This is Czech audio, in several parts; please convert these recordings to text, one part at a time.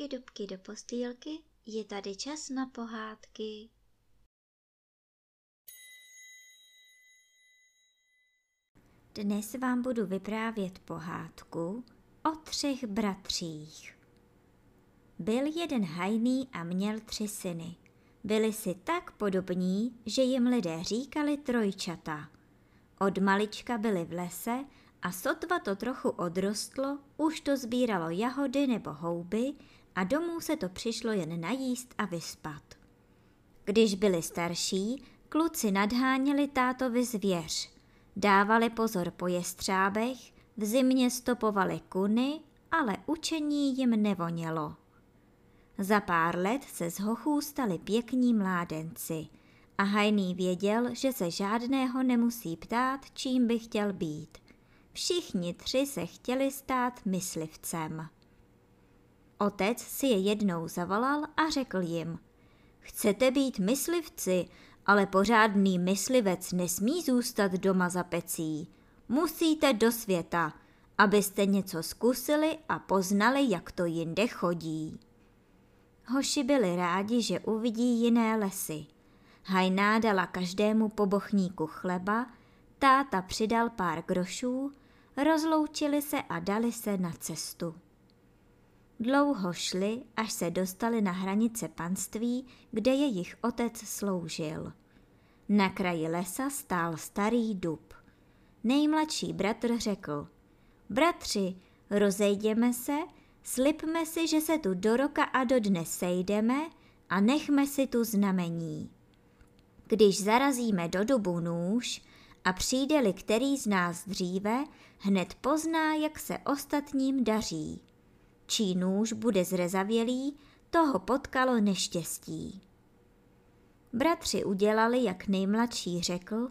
dubky, dubky do postýlky, je tady čas na pohádky. Dnes vám budu vyprávět pohádku o třech bratřích. Byl jeden hajný a měl tři syny. Byli si tak podobní, že jim lidé říkali trojčata. Od malička byli v lese a sotva to trochu odrostlo, už to sbíralo jahody nebo houby a domů se to přišlo jen najíst a vyspat. Když byli starší, kluci nadháněli tátovi zvěř, dávali pozor po jestřábech, v zimě stopovali kuny, ale učení jim nevonělo. Za pár let se z hochů stali pěkní mládenci a Hajný věděl, že se žádného nemusí ptát, čím by chtěl být. Všichni tři se chtěli stát myslivcem. Otec si je jednou zavolal a řekl jim, chcete být myslivci, ale pořádný myslivec nesmí zůstat doma za pecí. Musíte do světa, abyste něco zkusili a poznali, jak to jinde chodí. Hoši byli rádi, že uvidí jiné lesy. Hajná dala každému pobochníku chleba, táta přidal pár grošů, rozloučili se a dali se na cestu. Dlouho šli, až se dostali na hranice panství, kde jejich otec sloužil. Na kraji lesa stál starý dub. Nejmladší bratr řekl, bratři, rozejděme se, slibme si, že se tu do roka a do dne sejdeme a nechme si tu znamení. Když zarazíme do dubu nůž a přijde-li který z nás dříve, hned pozná, jak se ostatním daří. Čí nůž bude zrezavělý, toho potkalo neštěstí. Bratři udělali, jak nejmladší řekl,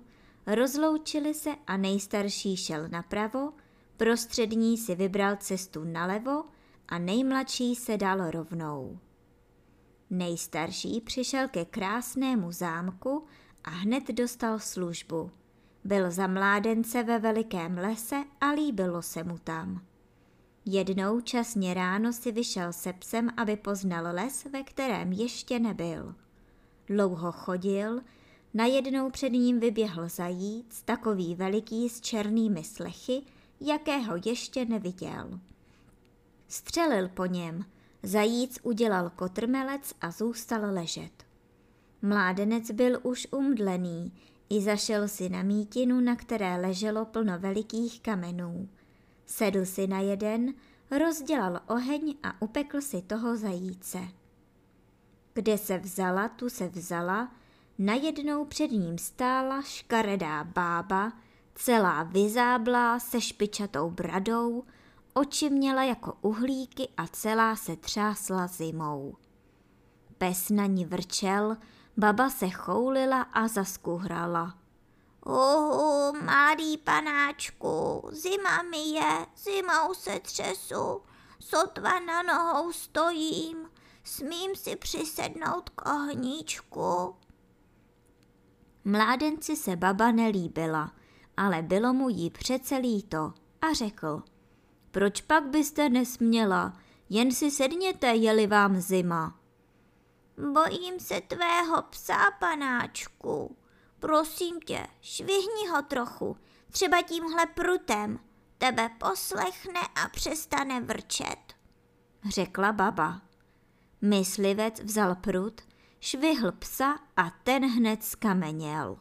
rozloučili se a nejstarší šel napravo, prostřední si vybral cestu nalevo a nejmladší se dal rovnou. Nejstarší přišel ke krásnému zámku a hned dostal službu. Byl za mládence ve velikém lese a líbilo se mu tam. Jednou časně ráno si vyšel se psem, aby poznal les, ve kterém ještě nebyl. Dlouho chodil, najednou před ním vyběhl zajíc, takový veliký s černými slechy, jakého ještě neviděl. Střelil po něm, zajíc udělal kotrmelec a zůstal ležet. Mládenec byl už umdlený, i zašel si na mítinu, na které leželo plno velikých kamenů. Sedl si na jeden, rozdělal oheň a upekl si toho zajíce. Kde se vzala, tu se vzala, najednou před ním stála škaredá bába, celá vyzáblá se špičatou bradou, oči měla jako uhlíky a celá se třásla zimou. Pes na ní vrčel, baba se choulila a zaskuhrala. Uhu, malý panáčku, zima mi je, zimou se třesu, sotva na nohou stojím, smím si přisednout k ohníčku. Mládenci se baba nelíbila, ale bylo mu jí přece líto a řekl, proč pak byste nesměla, jen si sedněte, jeli vám zima. Bojím se tvého psa, panáčku, Prosím tě, švihni ho trochu, třeba tímhle prutem. Tebe poslechne a přestane vrčet, řekla baba. Myslivec vzal prut, švihl psa a ten hned skameněl.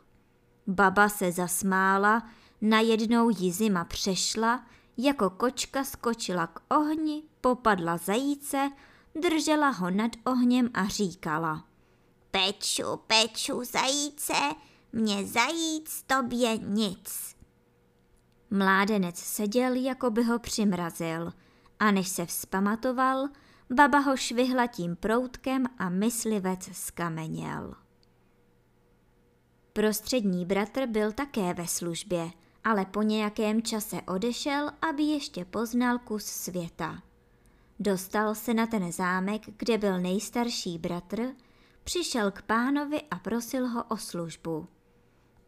Baba se zasmála, najednou jí zima přešla, jako kočka skočila k ohni, popadla zajíce, držela ho nad ohněm a říkala. Peču, peču, zajíce, mě zajíc tobě nic. Mládenec seděl, jako by ho přimrazil a než se vzpamatoval, baba ho švihla tím proutkem a myslivec skameněl. Prostřední bratr byl také ve službě, ale po nějakém čase odešel, aby ještě poznal kus světa. Dostal se na ten zámek, kde byl nejstarší bratr, přišel k pánovi a prosil ho o službu.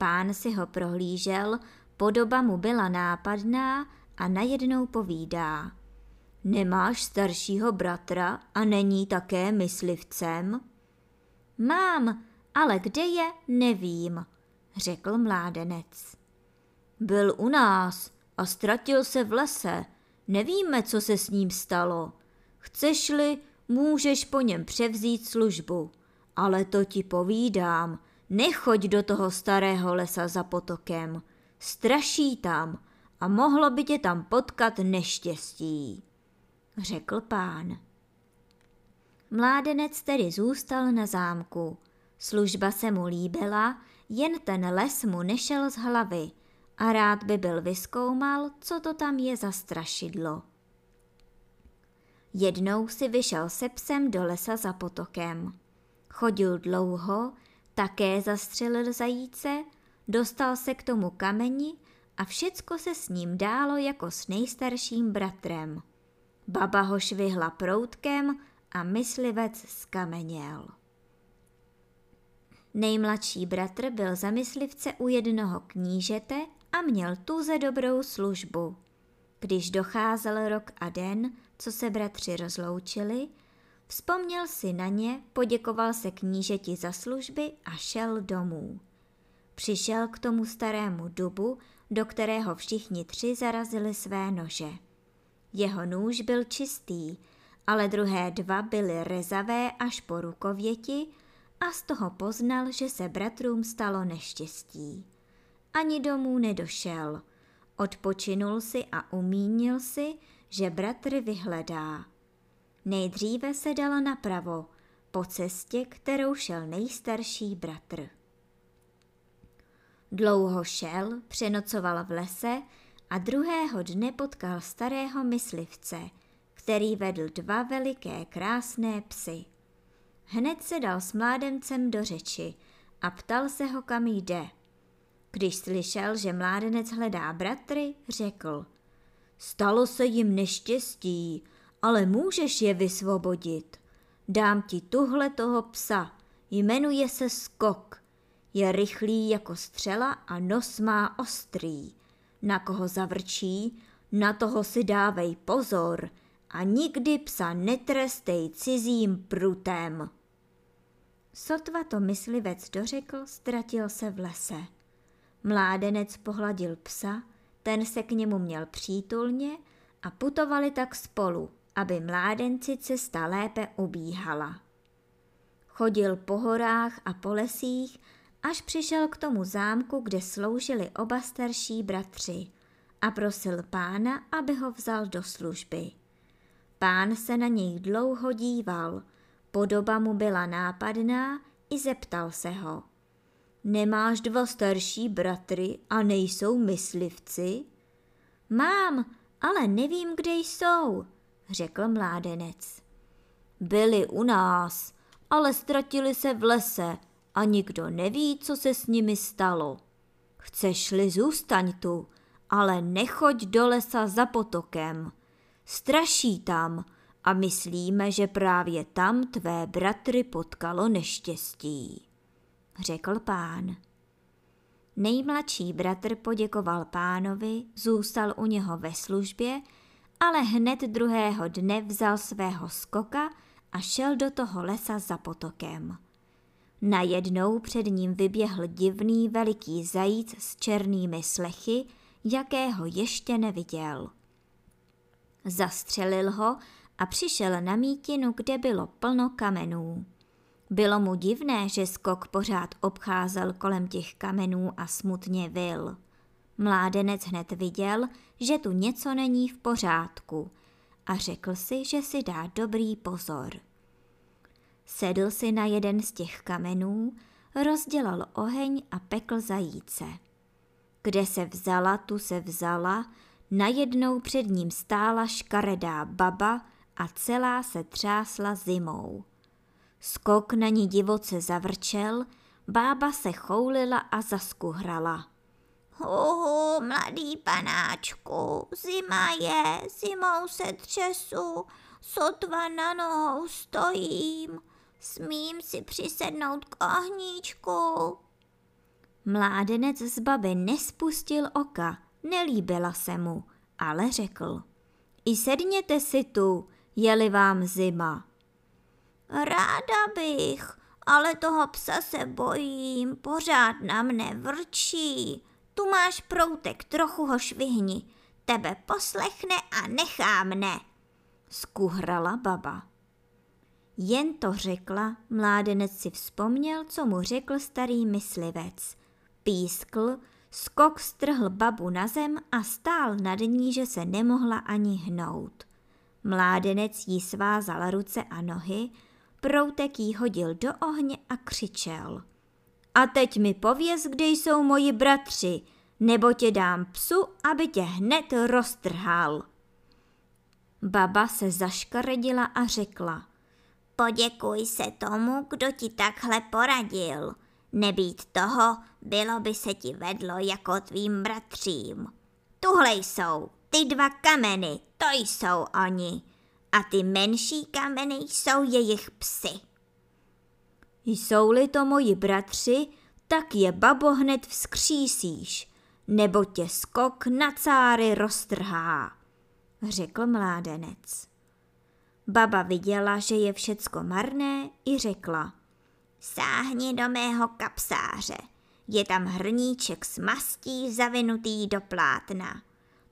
Pán si ho prohlížel, podoba mu byla nápadná a najednou povídá. Nemáš staršího bratra a není také myslivcem? Mám, ale kde je, nevím, řekl mládenec. Byl u nás a ztratil se v lese. Nevíme, co se s ním stalo. Chceš-li, můžeš po něm převzít službu. Ale to ti povídám, nechoď do toho starého lesa za potokem. Straší tam a mohlo by tě tam potkat neštěstí, řekl pán. Mládenec tedy zůstal na zámku. Služba se mu líbila, jen ten les mu nešel z hlavy a rád by byl vyskoumal, co to tam je za strašidlo. Jednou si vyšel se psem do lesa za potokem. Chodil dlouho, také zastřelil zajíce, dostal se k tomu kameni a všecko se s ním dálo jako s nejstarším bratrem. Baba ho švihla proutkem a myslivec skameněl. Nejmladší bratr byl za myslivce u jednoho knížete a měl tuze dobrou službu. Když docházel rok a den, co se bratři rozloučili, vzpomněl si na ně, poděkoval se knížeti za služby a šel domů. Přišel k tomu starému dubu, do kterého všichni tři zarazili své nože. Jeho nůž byl čistý, ale druhé dva byly rezavé až po rukověti a z toho poznal, že se bratrům stalo neštěstí. Ani domů nedošel. Odpočinul si a umínil si, že bratry vyhledá. Nejdříve se dal napravo, po cestě, kterou šel nejstarší bratr. Dlouho šel, přenocoval v lese a druhého dne potkal starého myslivce, který vedl dva veliké krásné psy. Hned se dal s mládencem do řeči a ptal se ho, kam jde. Když slyšel, že mládenec hledá bratry, řekl Stalo se jim neštěstí, ale můžeš je vysvobodit. Dám ti tuhle toho psa, jmenuje se Skok. Je rychlý jako střela a nos má ostrý. Na koho zavrčí, na toho si dávej pozor a nikdy psa netrestej cizím prutem. Sotva to myslivec dořekl, ztratil se v lese. Mládenec pohladil psa, ten se k němu měl přítulně a putovali tak spolu, aby mládenci cesta lépe ubíhala. Chodil po horách a po lesích, až přišel k tomu zámku, kde sloužili oba starší bratři a prosil pána, aby ho vzal do služby. Pán se na něj dlouho díval, podoba mu byla nápadná i zeptal se ho. Nemáš dva starší bratry a nejsou myslivci? Mám, ale nevím, kde jsou, řekl mládenec. Byli u nás, ale ztratili se v lese a nikdo neví, co se s nimi stalo. Chceš-li zůstaň tu, ale nechoď do lesa za potokem. Straší tam a myslíme, že právě tam tvé bratry potkalo neštěstí, řekl pán. Nejmladší bratr poděkoval pánovi, zůstal u něho ve službě, ale hned druhého dne vzal svého skoka a šel do toho lesa za potokem. Najednou před ním vyběhl divný veliký zajíc s černými slechy, jakého ještě neviděl. Zastřelil ho a přišel na mítinu, kde bylo plno kamenů. Bylo mu divné, že skok pořád obcházel kolem těch kamenů a smutně vil. Mládenec hned viděl, že tu něco není v pořádku a řekl si, že si dá dobrý pozor. Sedl si na jeden z těch kamenů, rozdělal oheň a pekl zajíce. Kde se vzala, tu se vzala, najednou před ním stála škaredá baba a celá se třásla zimou. Skok na ní divoce zavrčel, bába se choulila a zaskuhrala. Huhu, mladý panáčku, zima je, zimou se třesu, sotva na nohou stojím. Smím si přisednout k ohníčku. Mládenec z baby nespustil oka, nelíbila se mu, ale řekl. I sedněte si tu, je-li vám zima. Ráda bych, ale toho psa se bojím, pořád na mne vrčí. Tu máš proutek, trochu ho švihni, tebe poslechne a nechá mne, skuhrala baba. Jen to řekla, mládenec si vzpomněl, co mu řekl starý myslivec. Pískl, skok strhl babu na zem a stál nad ní, že se nemohla ani hnout. Mládenec jí svázal ruce a nohy, proutek jí hodil do ohně a křičel. A teď mi pověz, kde jsou moji bratři, nebo tě dám psu, aby tě hned roztrhal. Baba se zaškaredila a řekla. Poděkuj se tomu, kdo ti takhle poradil. Nebýt toho, bylo by se ti vedlo jako tvým bratřím. Tuhle jsou, ty dva kameny, to jsou oni. A ty menší kameny jsou jejich psy. Jsou-li to moji bratři, tak je babo hned vzkřísíš, nebo tě skok na cáry roztrhá, řekl mládenec. Baba viděla, že je všecko marné i řekla. Sáhni do mého kapsáře. Je tam hrníček s mastí zavinutý do plátna.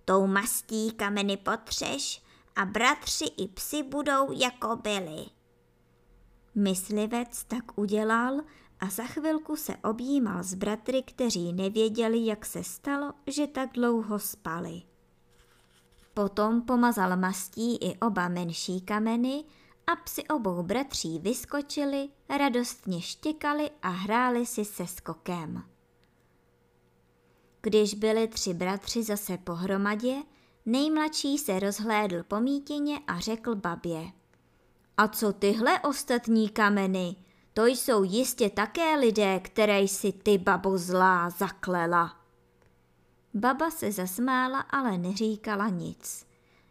Tou mastí kameny potřeš a bratři i psi budou jako byli. Myslivec tak udělal a za chvilku se objímal s bratry, kteří nevěděli, jak se stalo, že tak dlouho spali. Potom pomazal mastí i oba menší kameny a psi obou bratří vyskočili, radostně štěkali a hráli si se skokem. Když byli tři bratři zase pohromadě, nejmladší se rozhlédl po mítině a řekl babě. A co tyhle ostatní kameny? To jsou jistě také lidé, které si ty babo zlá zaklela. Baba se zasmála, ale neříkala nic.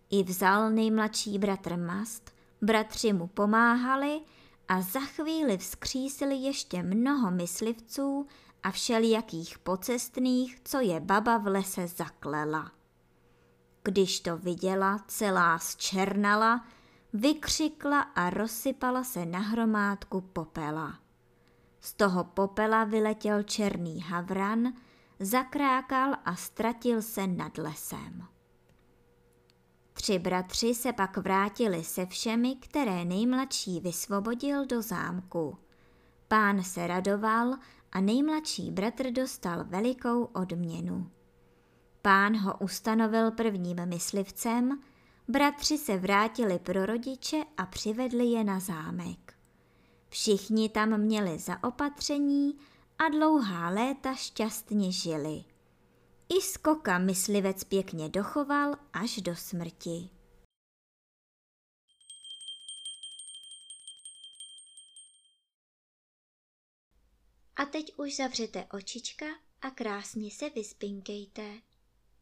I vzal nejmladší bratr mast, bratři mu pomáhali a za chvíli vzkřísili ještě mnoho myslivců a všelijakých pocestných, co je baba v lese zaklela. Když to viděla, celá zčernala, vykřikla a rozsypala se na hromádku popela. Z toho popela vyletěl černý havran, zakrákal a ztratil se nad lesem. Tři bratři se pak vrátili se všemi, které nejmladší vysvobodil do zámku. Pán se radoval a nejmladší bratr dostal velikou odměnu. Pán ho ustanovil prvním myslivcem, bratři se vrátili pro rodiče a přivedli je na zámek. Všichni tam měli zaopatření a dlouhá léta šťastně žili. I skoka myslivec pěkně dochoval až do smrti. A teď už zavřete očička a krásně se vyspinkejte.